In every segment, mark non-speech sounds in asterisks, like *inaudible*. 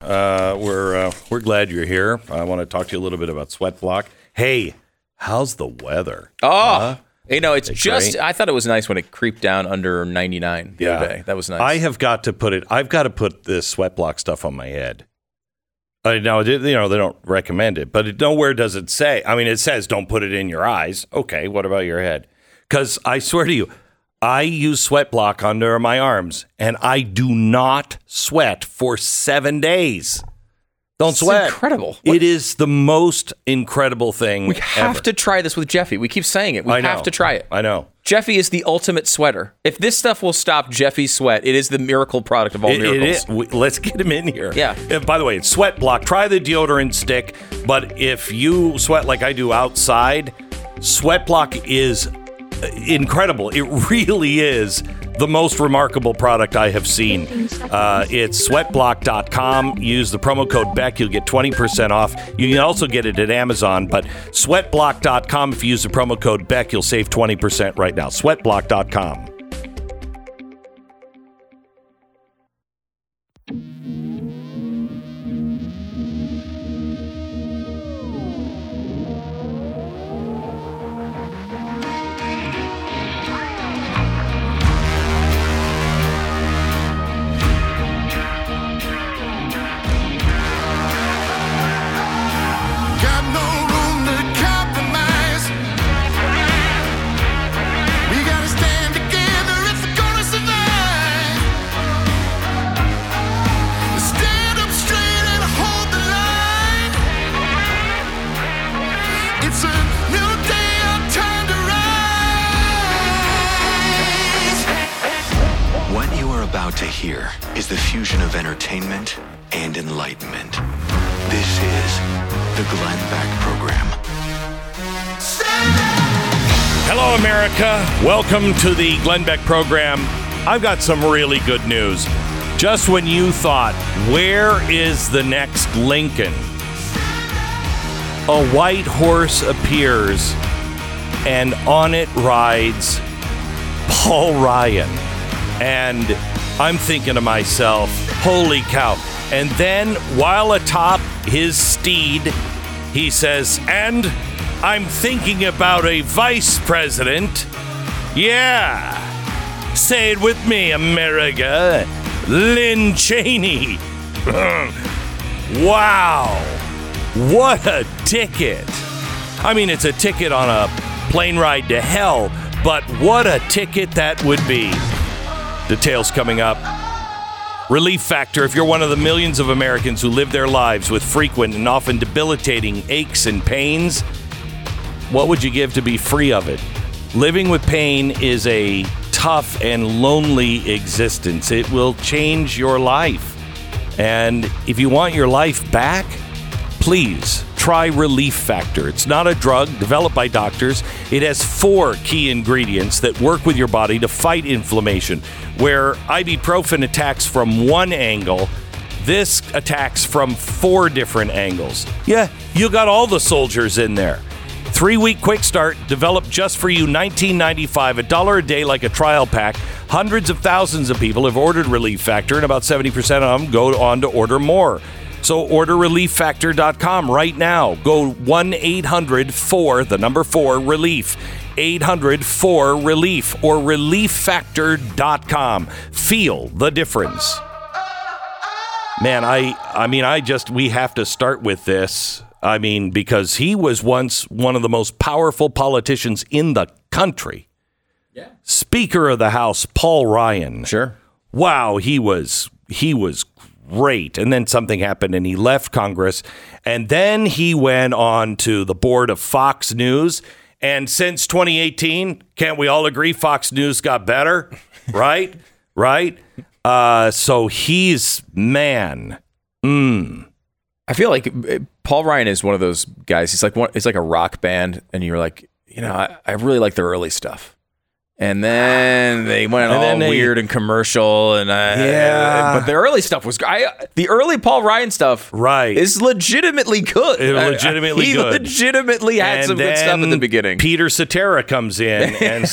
Uh, we're uh, we're glad you're here. I want to talk to you a little bit about Sweat Block. Hey, how's the weather? Oh, you know, it's just. great? I thought it was nice when it creeped down under 99 the other day. That was nice. I have got to put it. I've got to put this Sweat Block stuff on my head. I know, you know, they don't recommend it, but it, nowhere does it say. I mean, it says don't put it in your eyes. Okay, what about your head? Because I swear to you, I use Sweat Block under my arms, and I do not sweat for seven days. Don't It's sweat. incredible. It is the most incredible thing. we have ever. to try this with Jeffy. We keep saying it. We I know. have to try it. I know. Jeffy is the ultimate sweater. If this stuff will stop Jeffy's sweat, it is the miracle product of all It- it miracles. is. We- let's get him in here. Yeah. And by the way, it's Sweat Block. Try the deodorant stick, but if you sweat like I do outside, Sweat Block is incredible. It *laughs* really is the most remarkable product I have seen. Uh, it's sweatblock.com. Use the promo code Beck. You'll get 20% off. You can also get it at Amazon, but sweatblock.com. If you use the promo code Beck, you'll save 20% right now. Sweatblock.com. Welcome to the Glenn Beck program. I've got some really good news. Just when you thought, where is the next Lincoln? A white horse appears, and on it rides Paul Ryan. And I'm thinking to myself, holy cow. And then, while atop his steed, he says, and I'm thinking about a vice president. Yeah. Say it with me, America. Lynn Cheney. *laughs* wow. What a ticket. I mean, it's a ticket on a plane ride to hell, but what a ticket that would be. Details coming up. Relief Factor if you're one of the millions of Americans who live their lives with frequent and often debilitating aches and pains. What would you give to be free of it? Living with pain is a tough and lonely existence. It will change your life. And if you want your life back, please try Relief Factor. It's not a drug developed by doctors. It has four key ingredients that work with your body to fight inflammation. Where ibuprofen attacks from one angle, this attacks from four different angles. Yeah, you got all the soldiers in there. Three week quick start developed just for you, $19.95, a dollar a day like a trial pack. Hundreds of thousands of people have ordered Relief Factor, and about 70% of them go on to order more. So order relieffactor.com right now. Go 1 800 4, the number 4, relief. 800 4 relief or relieffactor.com. Feel the difference. Man, I I mean I just we have to start with this. I mean because he was once one of the most powerful politicians in the country. Yeah. Speaker of the House Paul Ryan. Sure. Wow, he was he was great. And then something happened and he left Congress and then he went on to the board of Fox News and since 2018, can't we all agree Fox News got better? *laughs* Right? right? Uh so he's man. I feel like Paul Ryan is one of those guys. He's like one. It's like a rock band, and you're like, you know, I, I really like their early stuff, And then they went all then they- weird and commercial, and uh, Yeah. But the early stuff was I, the early Paul Ryan stuff, Right. is legitimately good. It Uh, legitimately he good. legitimately had some good stuff at the beginning. Peter Cetera comes in, and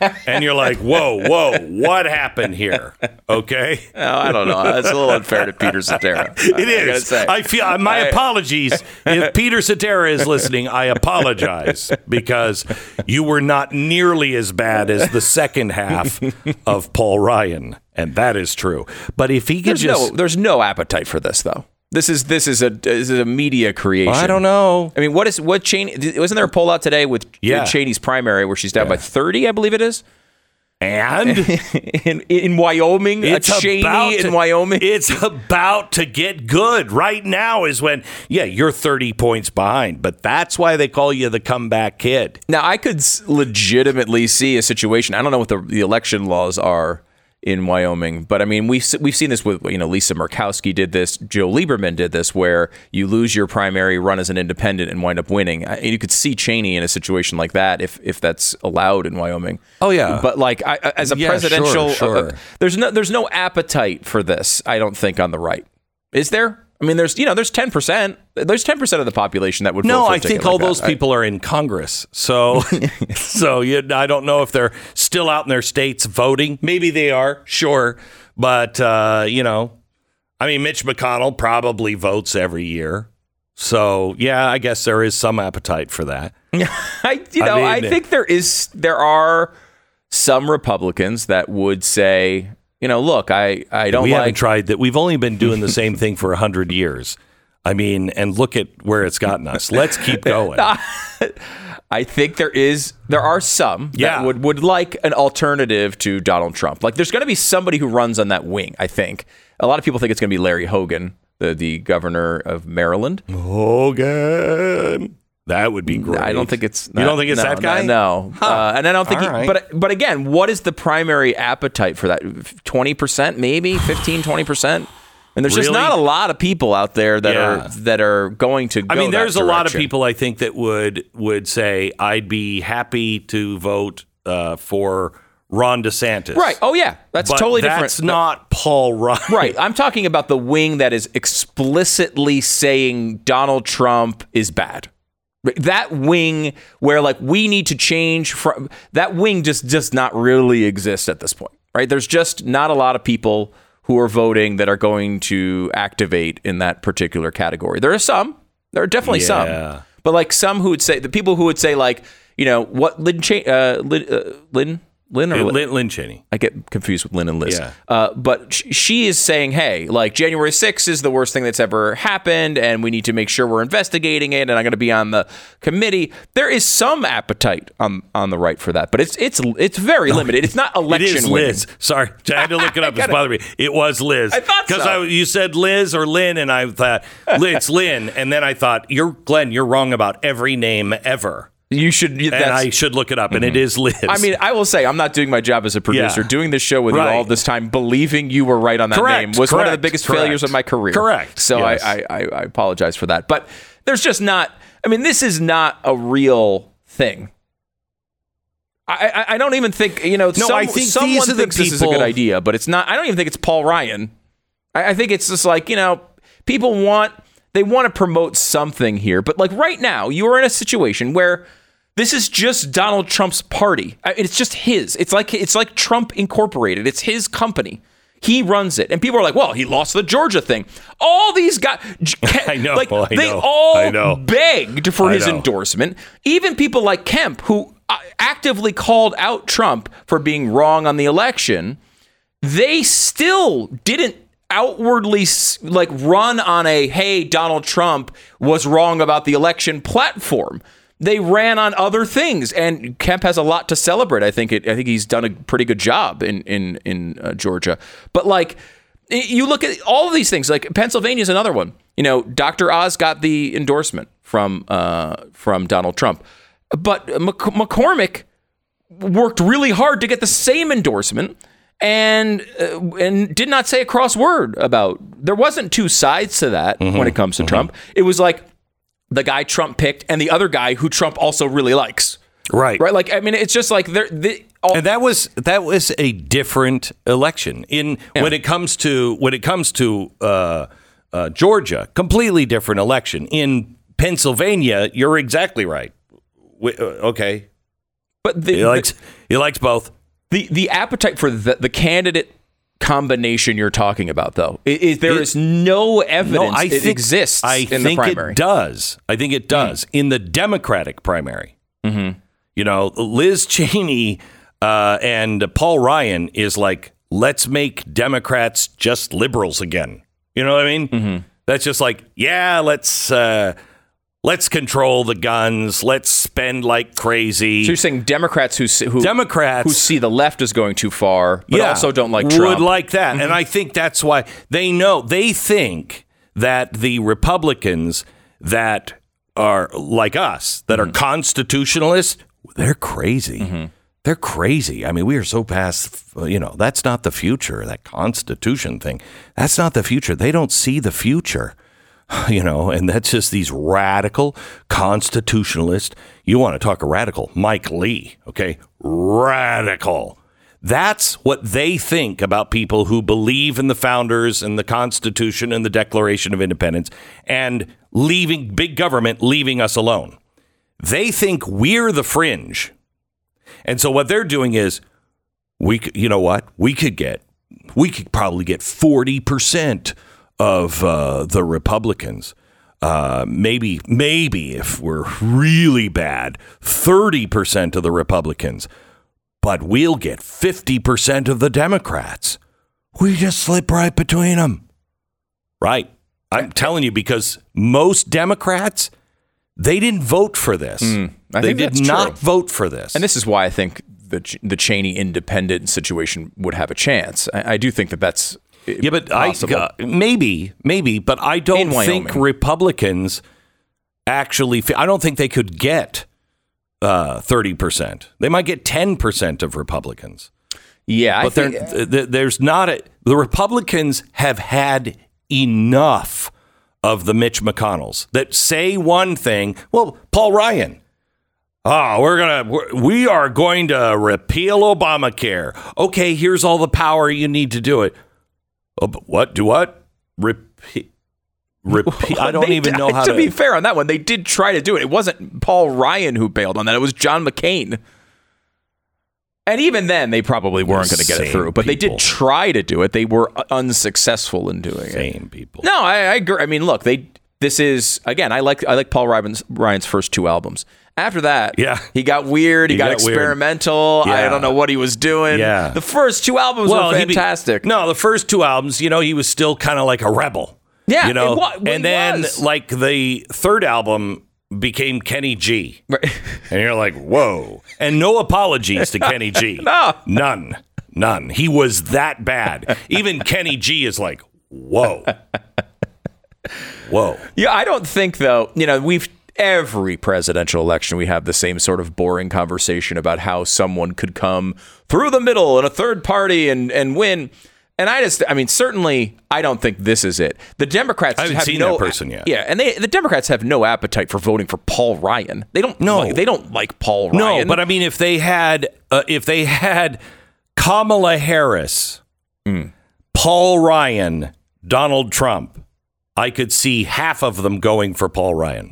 *laughs* and you're like, whoa, whoa, what happened here? Okay, Oh, I don't know. That's a little unfair to Peter Cetera. *laughs* it I is. say. I feel my I- apologies *laughs* if Peter Cetera is listening. I apologize because you were not nearly as bad as the second half *laughs* of Paul Ryan, and that is true. But if he could there's just, no there's no appetite for this though. This is this is a this is a media creation. I don't know. I mean, what is what Cheney? Wasn't there a poll out today with Yeah. Cheney's primary where she's down by thirty? I believe it is. And *laughs* in in Wyoming, it's a Cheney about in to- Wyoming. It's about to get good. Right now is when, yeah, you're 30 points behind, but that's why they call you the comeback kid. Now, I could legitimately see a situation. I don't know what the, the election laws are in Wyoming, but I mean, we've we've seen this with you know Lisa Murkowski did this, Joe Lieberman did this, where you lose your primary, run as an independent, and wind up winning. I- You could see Cheney in a situation like that if if that's allowed in Wyoming. Oh, yeah. but like I, as a Yeah, presidential, sure, sure. uh, there's no there's no appetite for this. I don't think on the right. Is there? I mean, there's you know there's ten percent. There's ten percent of the population that would. No, vote for a I think like all that. those I- people are in Congress. So, *laughs* so you, I don't know if they're still out in their states voting. Maybe they are, sure. But, uh, you know, I mean, Mitch McConnell probably votes every year. So, yeah, I guess there is some appetite for that. *laughs* I, you know, I, mean- think there is, there are some Republicans that would say, you know, look, I, I don't we haven't tried that. We've only been doing the same thing for 100 years. I mean, and look at where it's gotten us. Let's keep *laughs* going. I think there is, there are some Yeah. that would would like an alternative to Donald Trump. Like, there's going to be somebody who runs on that wing. I think a lot of people think it's going to be Larry Hogan, the the governor of Maryland. Hogan. That would be great. I don't think it's. You don't think it's no, that guy? No, no. Uh, and I don't think. All he- right. But but again, what is the primary appetite for that? Twenty percent, maybe 15, 20 percent. And there's just not a lot of people out there that Yeah. are that are going to. Go. I mean, there's a lot of people I think that would would say I'd be happy to vote uh, for Ron DeSantis. Right. Oh yeah, that's but totally different. that's not Paul Ryan. Right. I'm talking about the wing that is explicitly saying Donald Trump is bad. That wing where like we need to change from that wing just does not really exist at this point. Right? There's just not a lot of people who are voting that are going to activate in that particular category. There are some. There are definitely Yeah. some. But like some who would say the people who would say like, you know, what Lynn Cha- uh, Lynn, uh, Lynn Lynn or Lynn? Lynn, Lynn Cheney. I get confused with Lynn and Liz. Yeah. Uh, but sh- she is saying, hey, like January 6th is the worst thing that's ever happened, and we need to make sure we're investigating it, and I'm going to be on the committee. There is some appetite on on the right for that, but it's it's it's very limited. It's not It election is winning. Liz. Sorry, I had to look it *laughs* up. It's bothering me. It was Liz. I thought because so. you said Liz or Lynn, and I thought it's *laughs* Lynn, and then I thought you're Glenn. You're wrong about every name ever, You should. and I should look it up. And it mm-hmm. is Liz. I mean, I will say I'm not doing my job as a producer. Yeah. Doing this show with you all this time, believing you were right on that Correct, name was one of the biggest correct. failures of my career. Correct, So yes. I, I, I, apologize for that. But there's just not. I mean, this is not a real thing. I, I, I don't even think you know. No, some- I think someone these are the thinks this is a good idea, but it's not. I don't even think it's Paul Ryan. I, I think it's just like you know, people want they want to promote something here, but like right now, you are in a situation where this is just Donald Trump's party. It's just his. It's like it's like Trump Incorporated. It's his company. He runs it, and people are like, "Well, he lost the Georgia thing." All these guys, *laughs* I know, like I they know, all I know. begged for I his know. endorsement. Even people like Kemp, who uh, actively called out Trump for being wrong on the election, they still didn't outwardly like run on a hey Donald Trump was wrong about the election platform. They ran on other things, and Kemp has a lot to celebrate. I think it. I think he's done a pretty good job in in in uh, Georgia. But like, you look at all of these things. Like Pennsylvania is another one. You know, Dr. Oz got the endorsement from uh, from Donald Trump, but Mc- McCormick worked really hard to get the same endorsement and uh, and did not say a cross word about there wasn't two sides to that when it comes to Trump it was like the guy Trump picked and the other guy who Trump also really likes Right. Right. Like I mean, it's just like they're. They, all, And that was that was a different election in when it comes to when it comes to uh, uh, Georgia, completely different election. In Pennsylvania, you're exactly right. Wi- uh, okay, but the, he likes he likes both. the the appetite for the, the candidate combination you're talking about, though, i- is there It- is no evidence No, I it think exists I in think the primary. it does. I think it does in the Democratic primary. Mm-hmm. You know, Liz Cheney uh, and Paul Ryan is like, let's make Democrats just liberals again. You know what I mean? Mm-hmm. That's just like, yeah, let's uh, let's control the guns. Let's spend like crazy. So you're saying Democrats who see, who Democrats who see the left is going too far, but also don't like would Trump. Mm-hmm. like that, and I think that's why they know they think that the Republicans that are like us that Mm-hmm. are constitutionalists, they're crazy. They're crazy. I mean, we are so past. You know, that's not the future. That Constitution thing. That's not the future. They don't see the future *laughs* you know, and that's just these radical constitutionalists. You want to talk a radical, Mike Lee, okay? Radical. That's what they think about people who believe in the founders and the Constitution and the Declaration of Independence and leaving big government, leaving us alone. They think we're the fringe. And so what they're doing is we you know what? We could get we could probably get 40% of uh, the Republicans. Uh, maybe, maybe if we're really bad, 30% of the Republicans, but we'll get 50% of the Democrats. We just slip right between them. Right. I'm telling you because most Democrats, they didn't vote for this. I they did not true. vote for this. And this is why I think the the Cheney independent situation would have a chance. I, I do think that that's Yeah, but possible. I uh, maybe, maybe, but I don't In think. Republicans actually. I don't think they could get uh, thirty percent. They might get ten percent of Republicans, yeah, I but think, there, th- th- there's not a. The Republicans have had enough of the Mitch McConnells that say one thing. Well, Paul Ryan. Ah, we're gonna we're, we are going to repeal Obamacare. Okay, here's all the power you need to do it. Oh, but what? Do what? Repeat. Repeat. I *laughs* don't even know how to to. be fair on that one, they did try to do it. It wasn't Paul Ryan who bailed on that. It was John McCain. And even then, they probably weren't going to get it through. But they did try to do it. They were unsuccessful in doing it. Same people. No, I, I agree. I mean, look, they. This is again. I like I like Paul Ryan's Ryan's first two albums. After that, Yeah. he got weird. He, He got, got experimental. I don't know what he was doing. Yeah. the first two albums were he be- fantastic. no, the first two albums, you know, he was still kind of like a rebel. Yeah, you know, wa- and then was. like the third album became Kenny G, Right. and you're like, whoa! And no apologies to Kenny G. *laughs* No. none, none. He was that bad. Even Kenny G is like, whoa, whoa. Yeah, I don't think though. You know, we've every presidential election we have the same sort of boring conversation about how someone could come through the middle and a third party and and win. And I just, I mean, certainly, I don't think this is it. The Democrats I haven't have seen no, that person yet. Yeah, and they, the Democrats have no appetite for voting for Paul Ryan. They don't. No. like, they don't like Paul Ryan. No, but I mean, if they had, uh, if they had Kamala Harris, Hmm. Paul Ryan, Donald Trump, I could see half of them going for Paul Ryan.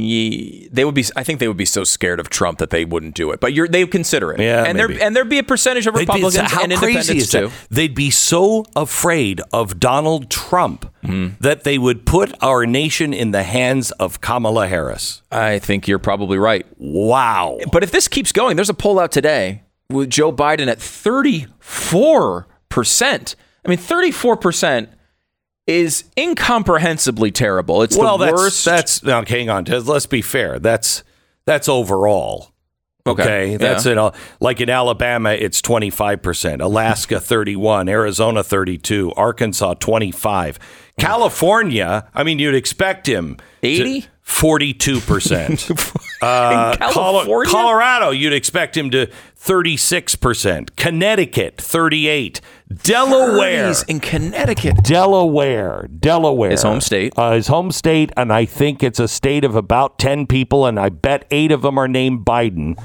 Ye- they would be. I think they would be so scared of Trump that they wouldn't do it. But you're, they would consider it. Yeah, and maybe. there and there'd be a percentage of They'd be- Republicans how and crazy independents is that? too. They'd be so afraid of Donald Trump Hmm. that they would put our nation in the hands of Kamala Harris. I think you're probably right. Wow. But if this keeps going, there's a poll out today with Joe Biden at 34%. I mean, 34% is incomprehensibly terrible. It's Well, the that's worst. that's now. Hang on, let's be fair. That's that's overall. Okay, Okay, yeah. that's in a, like in Alabama, it's twenty five percent. Alaska thirty one, Arizona thirty two, Arkansas twenty five, California. I mean, you'd expect him 80? forty two percent. *laughs* Uh, In Colo- California? Colorado, you'd expect him to 36%. Connecticut, 38. Delaware. He's in Connecticut. Delaware, Delaware, His home state. uh, his home state, and I think it's a state of about ten people, and I bet eight of them are named Biden.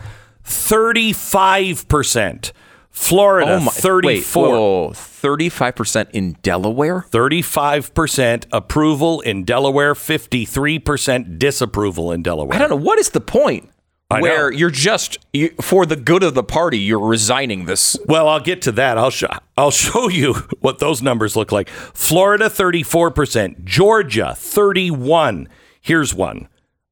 Thirty-five percent, Florida, Oh my! Thirty-four. whoa, 35% in Delaware? 35% approval in Delaware, 53% disapproval in Delaware. I don't know. What is the point? I where know. you're just, you, for the good of the party, you're resigning this. Well, I'll get to that. I'll show I'll *laughs* show you what those numbers look like. Florida 34%, Georgia 31. Here's one.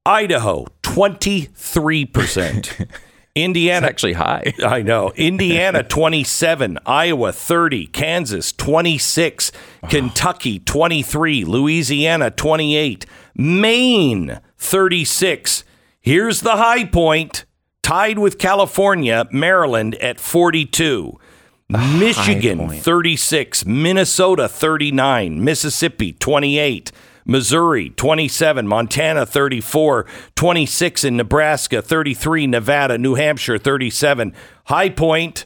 Idaho 23%. *laughs* Indiana Actually, high. *laughs* I know. Indiana *laughs* 27, Iowa 30, Kansas 26, Kentucky 23, Louisiana 28, Maine 36. Here's the high point, tied with California, Maryland at 42. Michigan 36, Minnesota 39, Mississippi 28, Missouri 27, Montana 34, 26 in Nebraska 33, Nevada, New Hampshire 37. High point,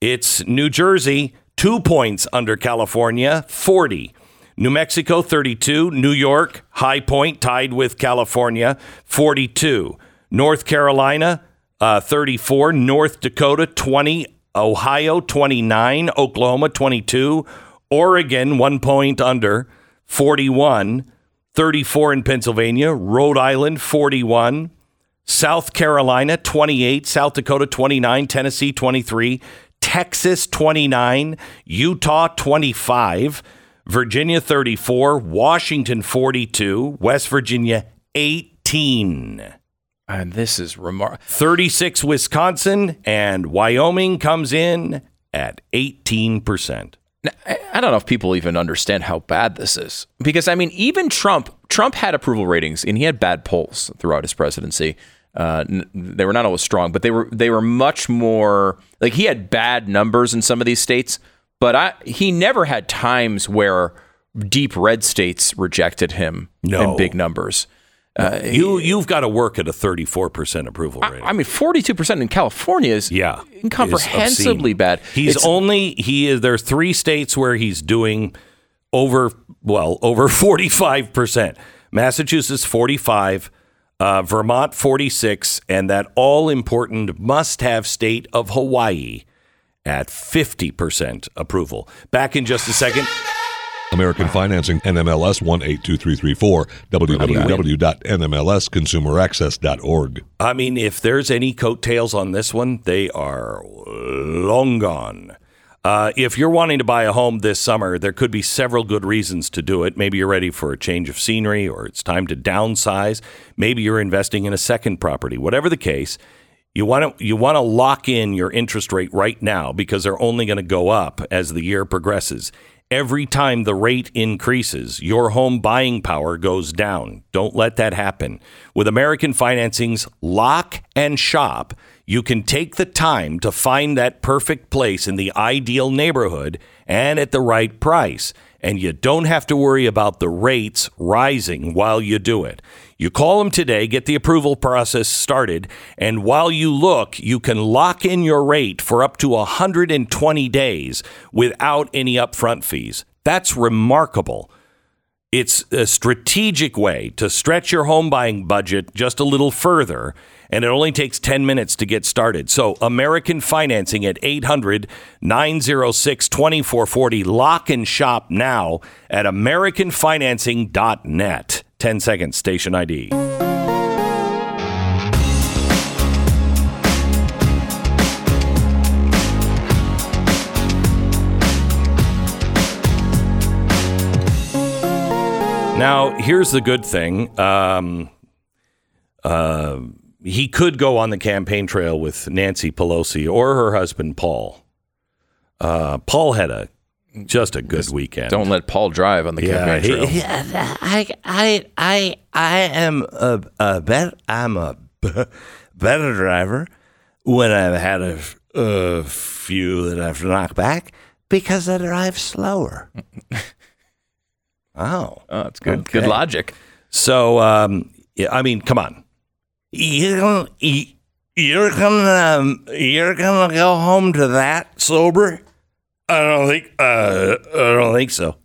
it's New Jersey, 2 points under California, 40. New Mexico 32, New York high point tied with California 42. North Carolina uh, 34, North Dakota 20, Ohio 29, Oklahoma 22, Oregon 1 point under 41, 34 in Pennsylvania, Rhode Island 41, South Carolina 28, South Dakota 29, Tennessee 23, Texas 29, Utah 25, Virginia 34, Washington 42, West Virginia 18. And this is remarkable. 36 Wisconsin and Wyoming comes in at 18%. I don't know if people even understand how bad this is because I mean, even Trump, Trump had approval ratings and he had bad polls throughout his presidency. Uh, n- they were not always strong, but they were they were much more like he had bad numbers in some of these states. But I, he never had times where deep red states rejected him No. in big numbers. You you've got to work at a 34% approval rate. I mean, forty two percent in California is yeah, incomprehensibly is bad. He's It's- only he is there's three states where he's doing over well *laughs* over 45%. Massachusetts 45, uh, Vermont 46 and that all important must have state of Hawaii at 50% approval. Back in just a second. American Financing, NMLS 182334, www.nmlsconsumeraccess.org. I mean, if there's any coattails on this one, they are long gone. Uh, if you're wanting to buy a home this summer, there could be several good reasons to do it. Maybe you're ready for a change of scenery or it's time to downsize. Maybe you're investing in a second property. Whatever the case, you want to you want to lock in your interest rate right now because they're only going to go up as the year progresses. Every time the rate increases, your home buying power goes down. Don't let that happen. With American Financing's Lock and Shop, you can take the time to find that perfect place in the ideal neighborhood and at the right price. And you don't have to worry about the rates rising while you do it. You call them today, get the approval process started, and while you look, you can lock in your rate for up to 120 days without any upfront fees. That's remarkable. It's a strategic way to stretch your home buying budget just a little further, and it only takes 10 minutes to get started. So, American Financing at 800 906 2440. Lock and shop now at AmericanFinancing.net. 10 seconds, station ID. Now, here's the good thing. Um, uh, he could go on the campaign trail with Nancy Pelosi or her husband, Paul. Uh, Paul had a just a good weekend. Don't let Paul drive on the yeah, campaign trail. he- he- I, I, I, I am a, a bet. I'm a b- better driver when I've had a few that I have knocked back because I drive slower. *laughs* oh, Oh, that's good. Okay. Good logic. So, um, yeah, I mean, come on. You gonna you- you're gonna um, you're gonna go home to that sober? I don't think uh, I don't think so.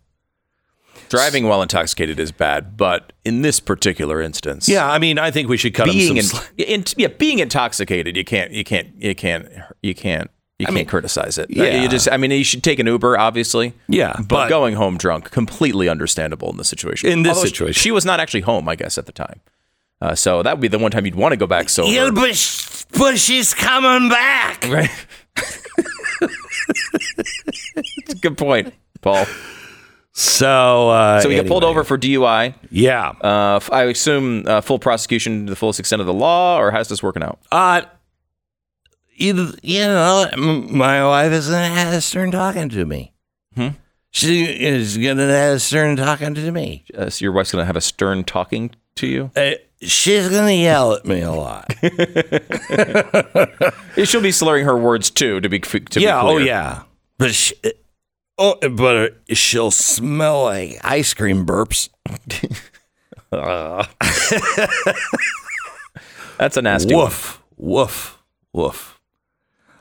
Driving while intoxicated is bad, but in this particular instance, Yeah, I mean, I think we should cut being him in, some. sl- in, yeah, being intoxicated, you can't, you can't, you can't, you can't, you can't mean, criticize it. yeah. you just, I mean, you should take an Uber, obviously. Yeah, but, but- going home drunk, completely understandable in this situation. In this Although she- situation. she was not actually home, I guess, at the time. Uh, so that would be the one time you'd want to go back sober. Yeah, but sh- but she's coming back. Right. *laughs* *laughs* That's a good point, Paul. So uh, So we get pulled over for DUI. Yeah. Uh, I assume uh, full prosecution to the fullest extent of the law, or how's this working out? Uh, you, you know, my wife is gonna have a stern talking to me. Hmm? She is gonna have a stern talking to me. Uh, so your wife's going to have a stern talking to you. Uh, she's gonna yell at me a lot. *laughs* She'll be slurring her words too. To be to yeah. Be Oh clear. yeah. But she, oh, but uh, she'll smell like ice cream burps. *laughs* That's a nasty one. Woof, woof, woof.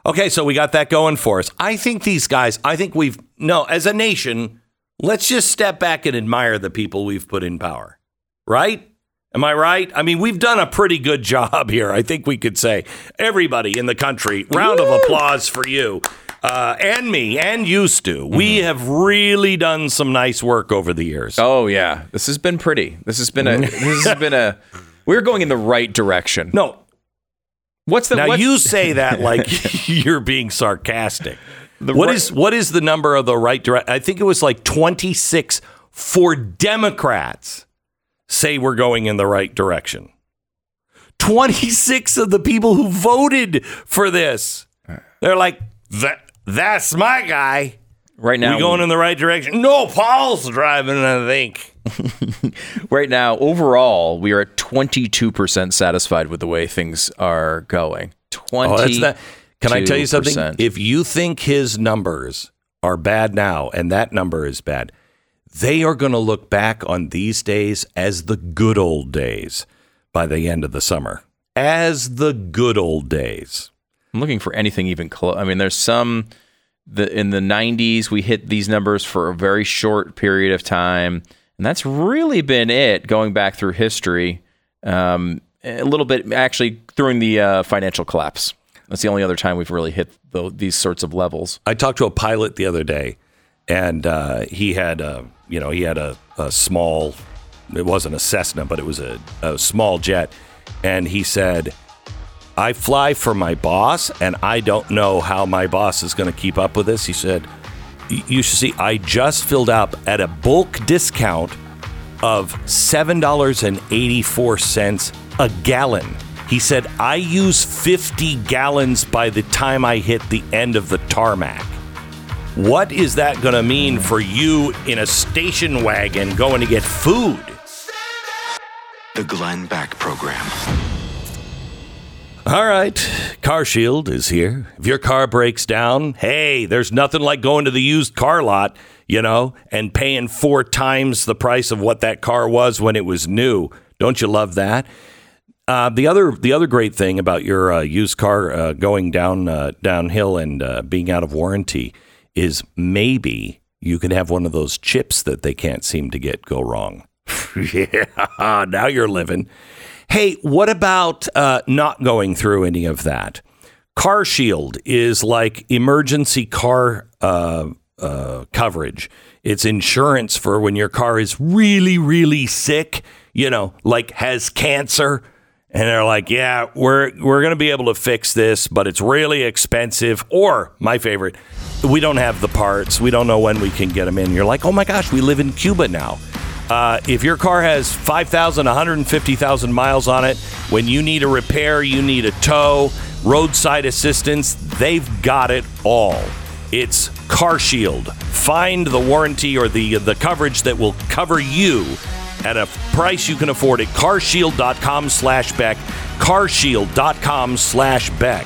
Okay, so we got that going for us. I think these guys, I think we've, no, as a nation, let's just step back and admire the people we've put in power, right? Am I right? I mean, we've done a pretty good *laughs* job here. I think we could say, everybody in the country, round of applause for you. Uh, and me, and used to. We mm-hmm. have really done some nice work over the years. Oh yeah, this has been pretty. This has been a. Mm-hmm. this has been a. We're going in the right direction. No, What's the now what's, you say that like *laughs* you're being sarcastic. the What right- is what is the number of the right direction? I think it was like 26 for Democrats say we're going in the right direction. 26 of the people who voted for this. Uh. They're like that that's my guy. right now? we going in the right direction. No, Paul's driving, I think. *laughs* right now, overall, we are at twenty two percent satisfied with the way things are going. Twenty. Oh. Can I tell you something? If you think his numbers are bad now and that number is bad, they are going to look back on these days as the good old days by the end of the summer. As the good old days. I'm looking for anything even close. I mean, there's some the in the 90s we hit these numbers for a very short period of time, and that's really been it going back through history. Um, a little bit actually during the uh, financial collapse. That's the only other time we've really hit tho- these sorts of levels. I talked to a pilot the other day, and uh, he had a you know he had a, a small. It wasn't a Cessna, but it was a, a small jet, and he said, "I fly for my boss, and I don't know how my boss is going to keep up with this." He said, "You should see. I just filled up at a bulk discount of seven dollars and eighty four cents a gallon." He said, I use 50 gallons by the time I hit the end of the tarmac. What is that going to mean for you in a station wagon going to get food? The Glenn Beck Program. All right, Car Shield is here. If your car breaks down, hey, there's nothing like going to the used car lot, you know, and paying four times the price of what that car was when it was new. Don't you love that? Uh, the other the other great thing about your uh, used car uh, going down uh, downhill and uh, being out of warranty is maybe you can have one of those chips that they can't seem to get go wrong. *laughs* yeah, now you're living. Hey, what about uh, not going through any of that? Car Shield is like emergency car uh, uh, coverage. It's insurance for when your car is really, really sick. You know, like has cancer, and they're like, "Yeah, we're we're going to be able to fix this, but it's really expensive." Or my favorite, we don't have the parts. We don't know when we can get them in. You're like, "Oh my gosh, we live in Cuba now." Uh, if your car has 5,000, 150,000 miles on it, when you need a repair, you need a tow, roadside assistance, they've got it all. It's Car Shield. Find the warranty or the the coverage that will cover you at a price you can afford at carshield.com slash Beck. Carshield.com slash Beck.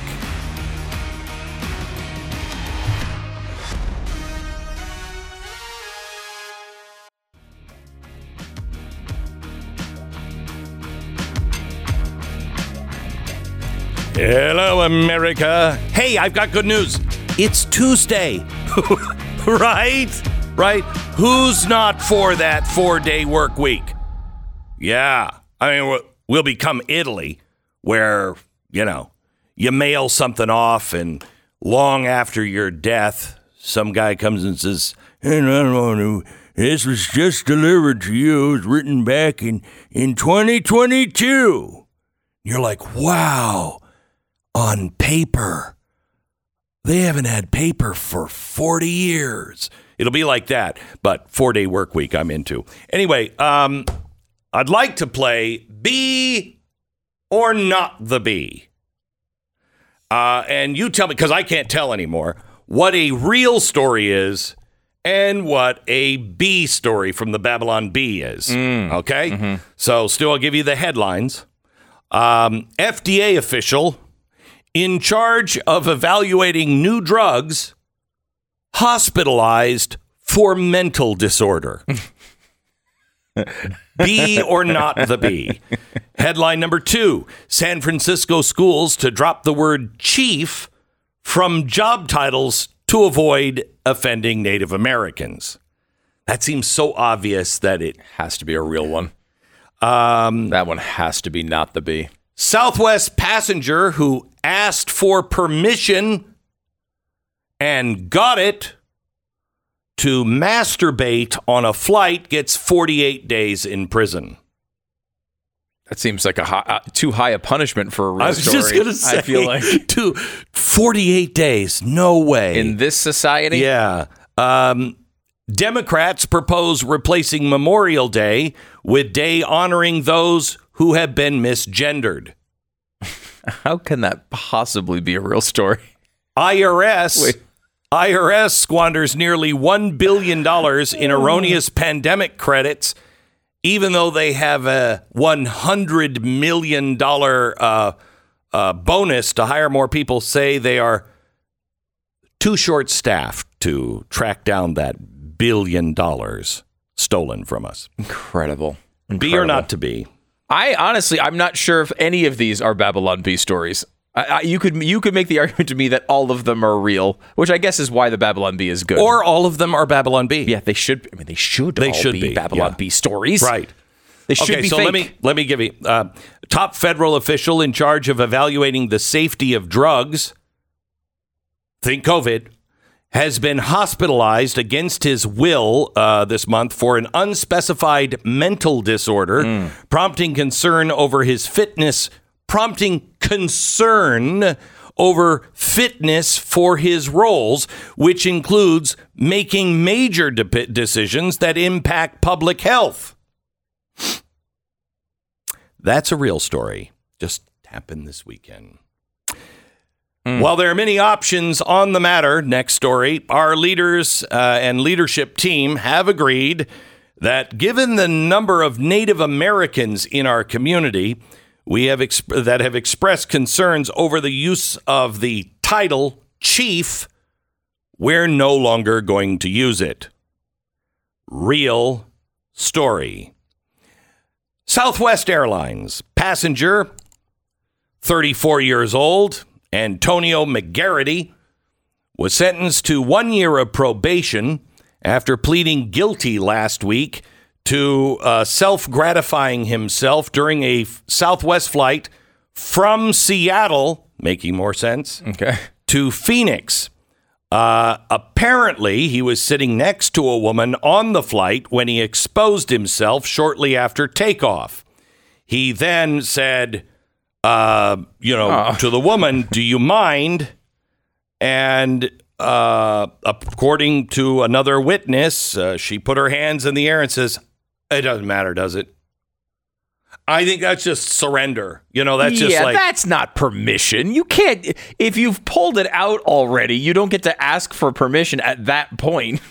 Hello, America. Hey, I've got good news. It's Tuesday. *laughs* right? Right? Who's not for that four day work week? Yeah. I mean, we'll- become Italy, where, you know, you mail something off, and long after your death, some guy comes and says, Hey, I don't know, this was just delivered to you. It was written back in, in 2022. You're like, wow, on paper. They haven't had paper for 40 years. It'll be like that, but four day work week I'm into. Anyway, um, I'd like to play Be or Not the Bee. Uh, and you tell me, because I can't tell anymore, what a real story is and what a B story from the Babylon Bee is. Okay? So, still, I'll give you the headlines. Um, FDA official in charge of evaluating new drugs hospitalized for mental disorder. *laughs* B or not the B. Headline number two San Francisco schools to drop the word chief from job titles to avoid offending Native Americans. That seems so obvious that it Has to be a real one. Um, that one has to be not the B. Southwest passenger who asked for permission and got it to masturbate on a flight gets 48 days in prison. That seems like a hi- uh, too high a punishment for a real I was story. just going to say, I feel like *laughs* to 48 days. No way. in this society, Yeah. Um, Democrats propose replacing Memorial Day with day honoring those who have been misgendered. *laughs* how can that possibly be a real story? IRS Wait. IRS squanders nearly $1 billion in erroneous pandemic credits, even though they have a $100 million uh, uh, bonus to hire more people, say they are too short staffed to track down that billion dollars stolen from us. Incredible. Be or not to be. I honestly, I'm not sure if any of these are Babylon Bee stories. I, I, you could you could make the *laughs* argument to me that all of them are real, which I guess is why the Babylon Bee is good. Or all of them are Babylon Bee. yeah, they should. I mean, they should. They all should be, be, Babylon yeah. B stories, Right. They should okay, be so fake. let me let me give you uh, top federal official in charge of evaluating the safety of drugs. Think COVID has been hospitalized against his will uh, this month for an unspecified mental disorder, prompting concern over his fitness, prompting concern over fitness for his roles, which includes making major de- decisions that impact public health. That's a real story. Just happened this weekend. While there are many options on the matter, next story, our leaders uh, and leadership team have agreed that given the number of Native Americans in our community, we have exp- that have expressed concerns over the use of the title chief, we're no longer going to use it. Real story. Southwest Airlines passenger, 34 years old, Antonio McGarity, was sentenced to one year of probation after pleading guilty last week to uh, self gratifying himself during a Southwest flight from Seattle, making more sense, Okay. to Phoenix. Uh, apparently, he was sitting next to a woman on the flight when he exposed himself shortly after takeoff. He then said, uh, you know, to the woman, Do you mind? And uh, according to another witness, uh, she put her hands in the air and says, It doesn't matter, does it? I think that's just surrender. You know, that's just yeah, like. that's not permission. You can't if you've pulled it out already. You don't get to ask for permission at that point. *laughs*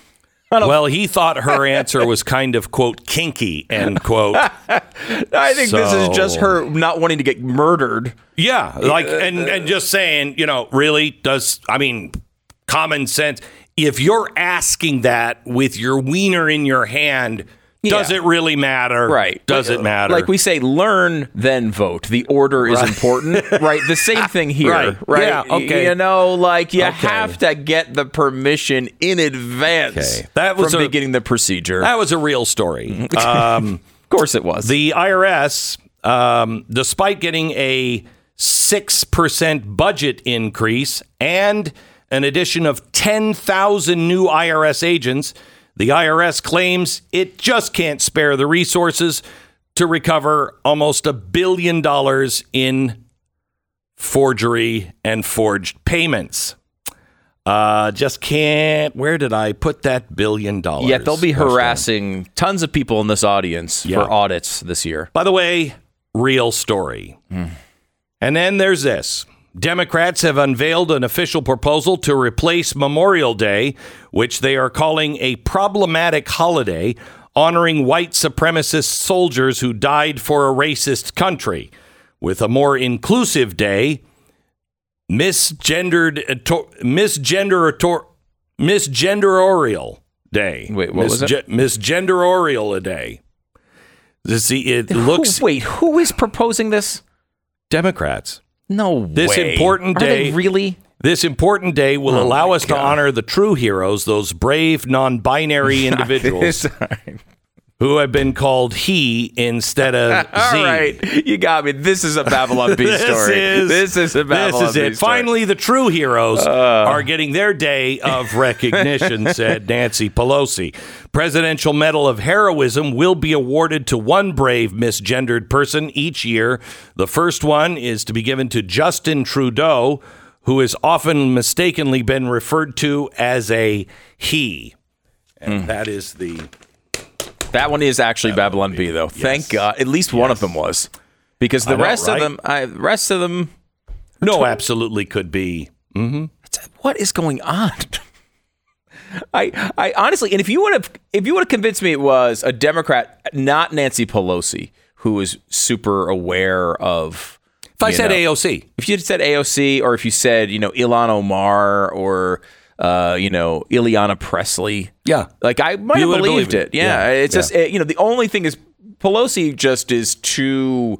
Well, he thought her answer was kind of quote kinky end quote. *laughs* I think this is just her not wanting to get murdered. Yeah, like and uh, and just saying, you know, really does I mean common sense if you're asking that with your wiener in your hand Does it really matter? Right. Does it matter? Like we say, learn, then vote. The order is important. *laughs* right. The same thing here. Right. Right. Yeah, okay. You know, like you Okay. have to get the permission in advance Okay. That was from a- beginning the procedure. that was a real story. *laughs* Um, of course it was. the IRS, um, despite getting a 6% budget increase and an addition of 10,000 new IRS agents, the IRS claims it just can't spare the resources to recover almost a billion dollars in forgery and forged payments. Uh, just can't. Where did I put that billion dollars? Yeah, they'll be harassing tons of people in this audience Yeah. for audits this year. By the way, real story. And then there's this. Democrats have unveiled an official proposal to replace Memorial Day, which they are calling a problematic holiday honoring white supremacist soldiers who died for a racist country, with a more inclusive day, misgendered, uh, misgender, uh, misgenderorial day. Wait, what was it? Misge- Misgenderorial a day. See, it looks Who, wait, who is proposing this? Democrats. No This way. important Are they day- really? This important day will Oh allow my us to God. honor the true heroes, those brave non-binary *laughs* individuals *laughs* who have been called he instead of *laughs* Z. All right, you got me. This is a Babylon *laughs* Bee This story. is this is a Babylon This is it. story. Uh. Finally, the true heroes are getting their day of *laughs* recognition, said Nancy Pelosi. Presidential Medal of Heroism will be awarded to one brave misgendered person each year. The first one is to be given to Justin Trudeau, who has often mistakenly been referred to as a he. And Hmm. that is the That one is actually Babylon Bee, though. Thank God. At least one of them was, because the rest right? of them, I, rest of them, no, absolutely could be. Mm-hmm. what is going on? *laughs* I, I honestly, and if you would have, if you would have convinced me it was a Democrat, not Nancy Pelosi, who was super aware of. If I said know, AOC, if you had said AOC, or if you said, you know, Ilhan Omar, or uh, you know, Ayanna Pressley, yeah, Like I might have believed believed it. it. Yeah, Yeah, it's just it, you know the only thing is Pelosi just is too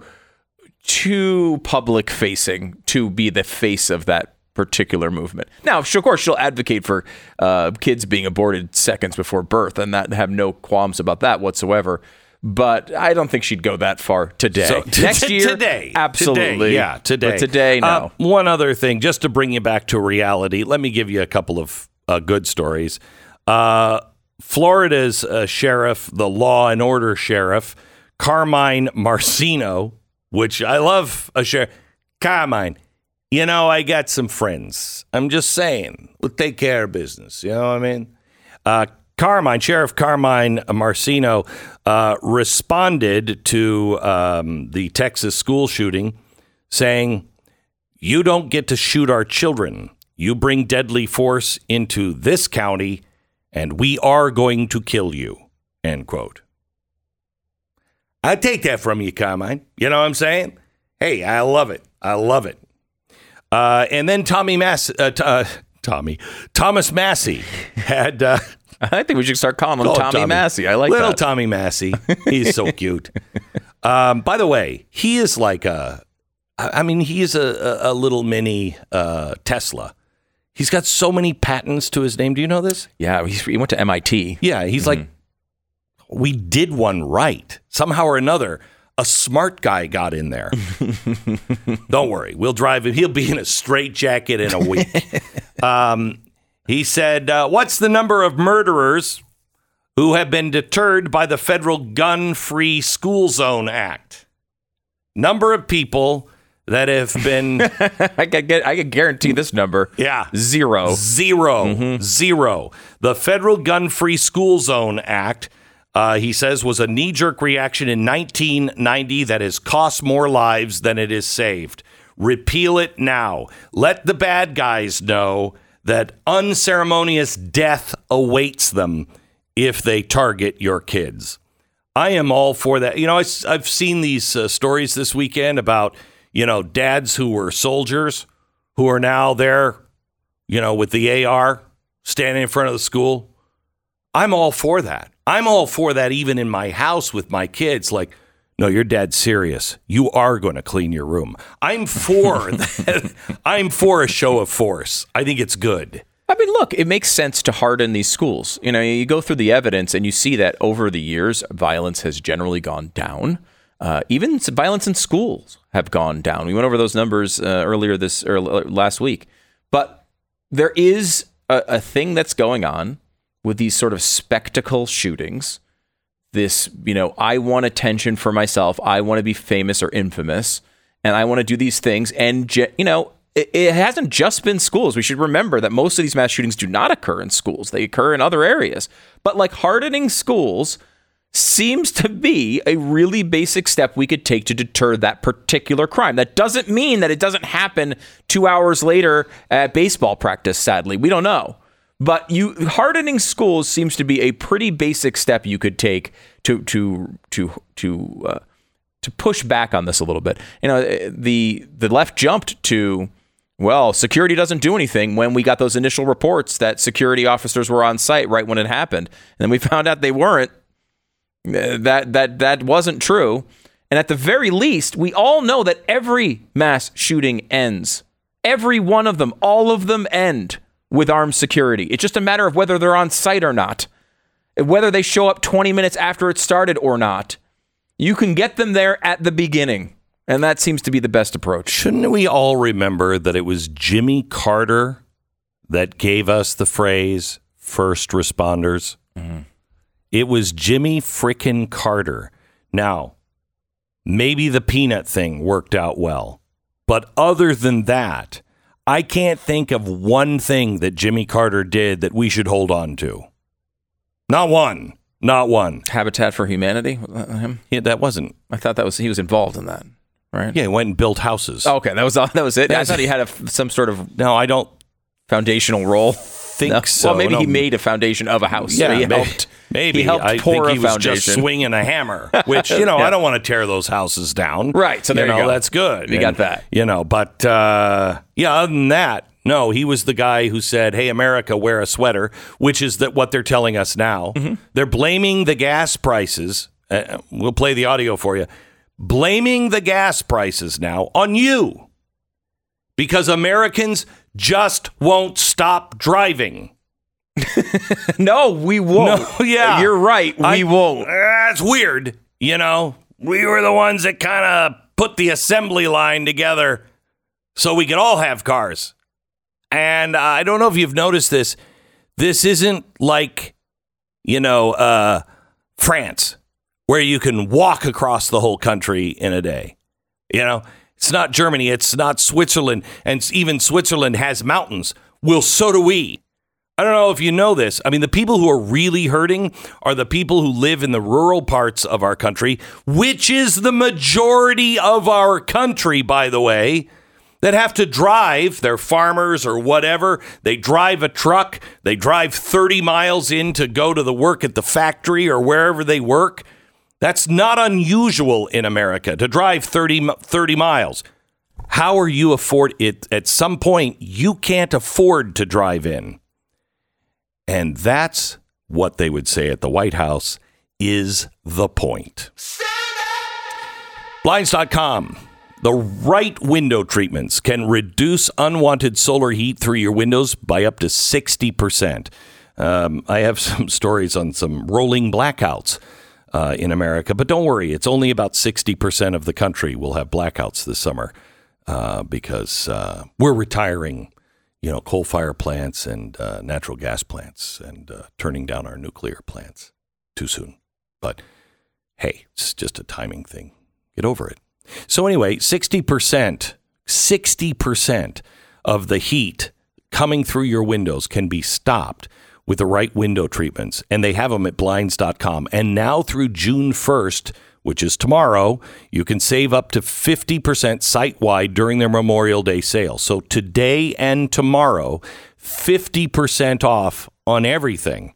too public facing to be the face of that particular movement. Now, of course, she'll advocate for uh, kids being aborted seconds before birth, and that have no qualms about that whatsoever. But I don't think she'd go that far today. So *laughs* Next t- year, today, absolutely, today, yeah, today, But today, no. Uh, one other thing, just to bring you back to reality, let me give you a couple of uh, good stories. Uh, Florida's uh, sheriff, the law and order sheriff, Carmine Marceno, which I love a sheriff. Carmine, you know, I got some friends. I'm just saying, we'll take care of business. You know what I mean? Uh, Carmine, Sheriff Carmine Marceno, uh, responded to um, the Texas school shooting, saying, You don't get to shoot our children. You bring deadly force into this county, and we are going to kill you. End quote. I take that from you, Carmine. You know what I'm saying? Hey, I love it. I love it. Uh, and then Tommy Mass, uh, t- uh, Tommy Thomas Massie had. *laughs* I think we should start calling him Call him Tommy, Massie. I like little that. Tommy Massie. He's so *laughs* cute. Um, by the way, he is like a. I mean, he is a, a, little mini uh, Tesla. He's got so many patents to his name. Do you know this? yeah, he's, he went to MIT. Yeah, he's like, we did one right. Somehow or another, a smart guy got in there. *laughs* Don't worry, we'll drive him. He'll be in a straitjacket in a week. um, he said, uh, What's the number of murderers who have been deterred by the federal Gun Free School Zone Act? Number of people that have been, *laughs* I can get. I can guarantee this number. yeah, Zero. 0 Zero. The Federal Gun Free School Zone Act, uh, he says, was a knee jerk reaction in 1990 that has cost more lives than it has saved. Repeal it now. Let the bad guys know that unceremonious death awaits them if they target your kids. I am all for that. You know, I, have seen these uh, stories this weekend about, you know, dads who were soldiers who are now there, you know, with the AR standing in front of the school. I'm all for that. I'm all for that even in my house with my kids. Like, no, your dad's serious. You are going to clean your room. I'm for *laughs* that. I'm for a show of force. I think it's good. I mean, look, it makes sense to harden these schools. You know, you go through the evidence and you see that over the years, violence has generally gone down. Uh, even violence in schools have gone down. We went over those numbers uh, earlier this or last week. But there is a, a thing that's going on with these sort of spectacle shootings. This, you know, I want attention for myself. I want to be famous or infamous, and I want to do these things. And you know, it, it hasn't just been schools. We should remember that most of these mass shootings do not occur in schools; they occur in other areas. But like hardening schools seems to be a really basic step we could take to deter that particular crime. That doesn't mean that it doesn't happen two hours later at baseball practice, sadly. We don't know. But you hardening schools seems to be a pretty basic step you could take to to to to uh, to push back on this a little bit. You know, the the left jumped to well, security doesn't do anything when we got those initial reports that security officers were on site right when it happened. And then we *laughs* found out they weren't uh, that that that wasn't true. And at the very least, we all know that every mass shooting ends. Every one of them, all of them end with armed security. It's just a matter of whether they're on site or not. Whether they show up 20 minutes after it started or not. You can get them there at the beginning. And that seems to be the best approach. Shouldn't we all remember that it was Jimmy Carter that gave us the phrase first responders? Mm-hmm. It was Jimmy frickin' Carter. Now, maybe the peanut thing worked out well, but other than that, I can't think of one thing that Jimmy Carter did that we should hold on to. Not one. Not one. Habitat for Humanity? That Him? Yeah, that wasn't. I thought that was he was involved in that, right? Yeah, he went and built houses. Oh, okay, that was that was it. I thought he had a, some sort of No, I don't foundational role. Think No? so. Well, maybe he made a foundation of a house. Yeah, he may- helped. maybe he helped I pour think a he was foundation. just swinging a hammer, *laughs* which you know I don't want to tear those houses down. Right, so there you know go. that's good. You got that. You know, but uh, yeah, other than that, no, he was the guy who said, "Hey, America, wear a sweater," which is that what they're telling us now. Mm-hmm. They're blaming the gas prices. Uh, we'll play the audio for you. Blaming the gas prices now on you because Americans just won't stop driving. *laughs* No, we won't. No, *laughs* yeah. you're right. We I- won't. That's weird. You know, we were the ones that kind of put the assembly line together so we could all have cars. And uh, I don't know if you've noticed this. This isn't like, you know, uh, France, where you can walk across the whole country in a day. You know, it's not Germany, it's not Switzerland, and even Switzerland has mountains. Well, so do we. I don't know if you know this. I mean, the people who are really hurting are the people who live in the rural parts of our country, which is the majority of our country, by the way, that have to drive. They're farmers or whatever. They drive a truck. They drive 30 miles in to go to the work at the factory or wherever they work. That's not unusual in America to drive 30, 30 miles. How are you afford it? At some point, you can't afford to drive in. And that's what they would say at the White House is the point. Blinds.com. The right window treatments can reduce unwanted solar heat through your windows by up to 60%. Um, I have *laughs* some stories on some rolling blackouts uh, in America, but don't worry, it's only about 60% of the country will have blackouts this summer uh, because uh, we're retiring, you know, coal fire plants and uh, natural gas plants and uh, turning down our nuclear plants too soon. But hey, it's just a timing thing. Get over it. So anyway, 60%, 60% of the heat coming through your windows can be stopped with the right window treatments. And they have them at blinds.com. And now through June 1st, which is tomorrow, you can save up to 50% site wide during their Memorial Day sale. So today and tomorrow, 50% off on everything.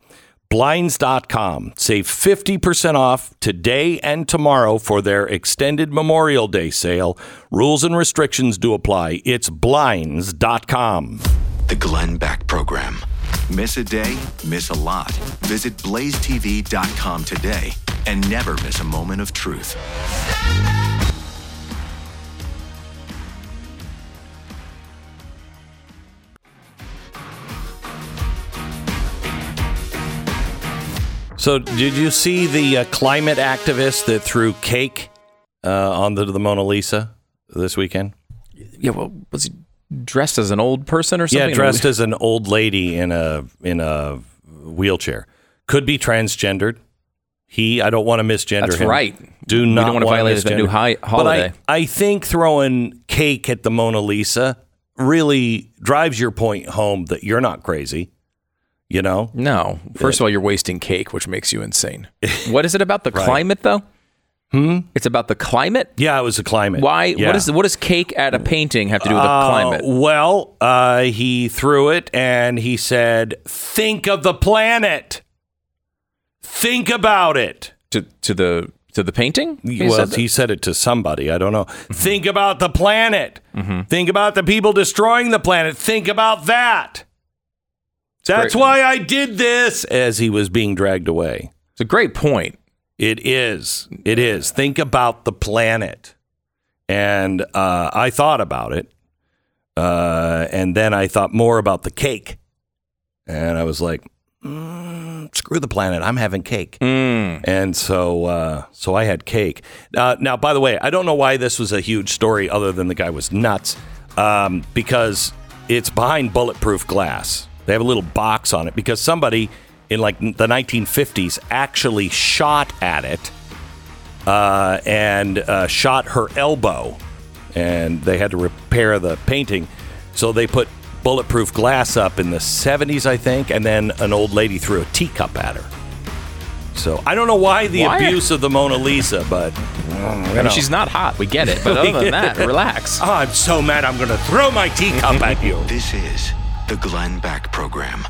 Blinds.com. Save 50% off today and tomorrow for their extended Memorial Day sale. Rules and restrictions do apply. It's blinds.com. The Glenn Beck Program. Miss a day, miss a lot. Visit blazetv.com today and never miss a moment of truth. So, did you see the uh, climate activist that threw cake uh, onto the Mona Lisa this weekend? Yeah, well, was he dressed as an old person or something? Yeah, dressed as an old lady in a in a wheelchair. Could be transgendered. He, I don't want to misgender That's him. right. Do We not don't wanna want violate the new hi- But holiday. I, I think throwing cake at the Mona Lisa really drives your point home that you're not crazy. You know, No. First of all, you're wasting cake, which makes you insane. *laughs* What is it about the climate, though? Hmm? It's about the climate? yeah, it was the climate. Why? Yeah. What, is, what does cake at a painting have to do with the Uh, climate? Well, uh, he threw it and he said, "Think of the planet. Think about it." To, to the to the painting? He well, said he said it to somebody. I don't know. Mm-hmm. Think about the planet. Think about the people destroying the planet. Think about that. That's why I did this. As he was being dragged away. it's a great point. It is. It is. Think about the planet. And uh, I thought about it. Uh, and then I thought more about the cake. And I was like, mm, screw the planet. I'm having cake. And so, uh, so I had cake. Uh, now, by the way, I don't know why this was a huge story other than the guy was nuts um, because it's behind bulletproof glass. They have a little box on it because somebody in like the 1950s actually shot at it uh, and uh, shot her elbow, and they had to repair the painting. So they put bulletproof glass up in the 70s, I think, and then an old lady threw a teacup at her. So I don't know why the Why? abuse of the Mona Lisa, but I mean, she's not hot. We get it. *laughs* But other than that, relax. oh, I'm so mad I'm going to throw my teacup at you. This is the Glenn Beck Program.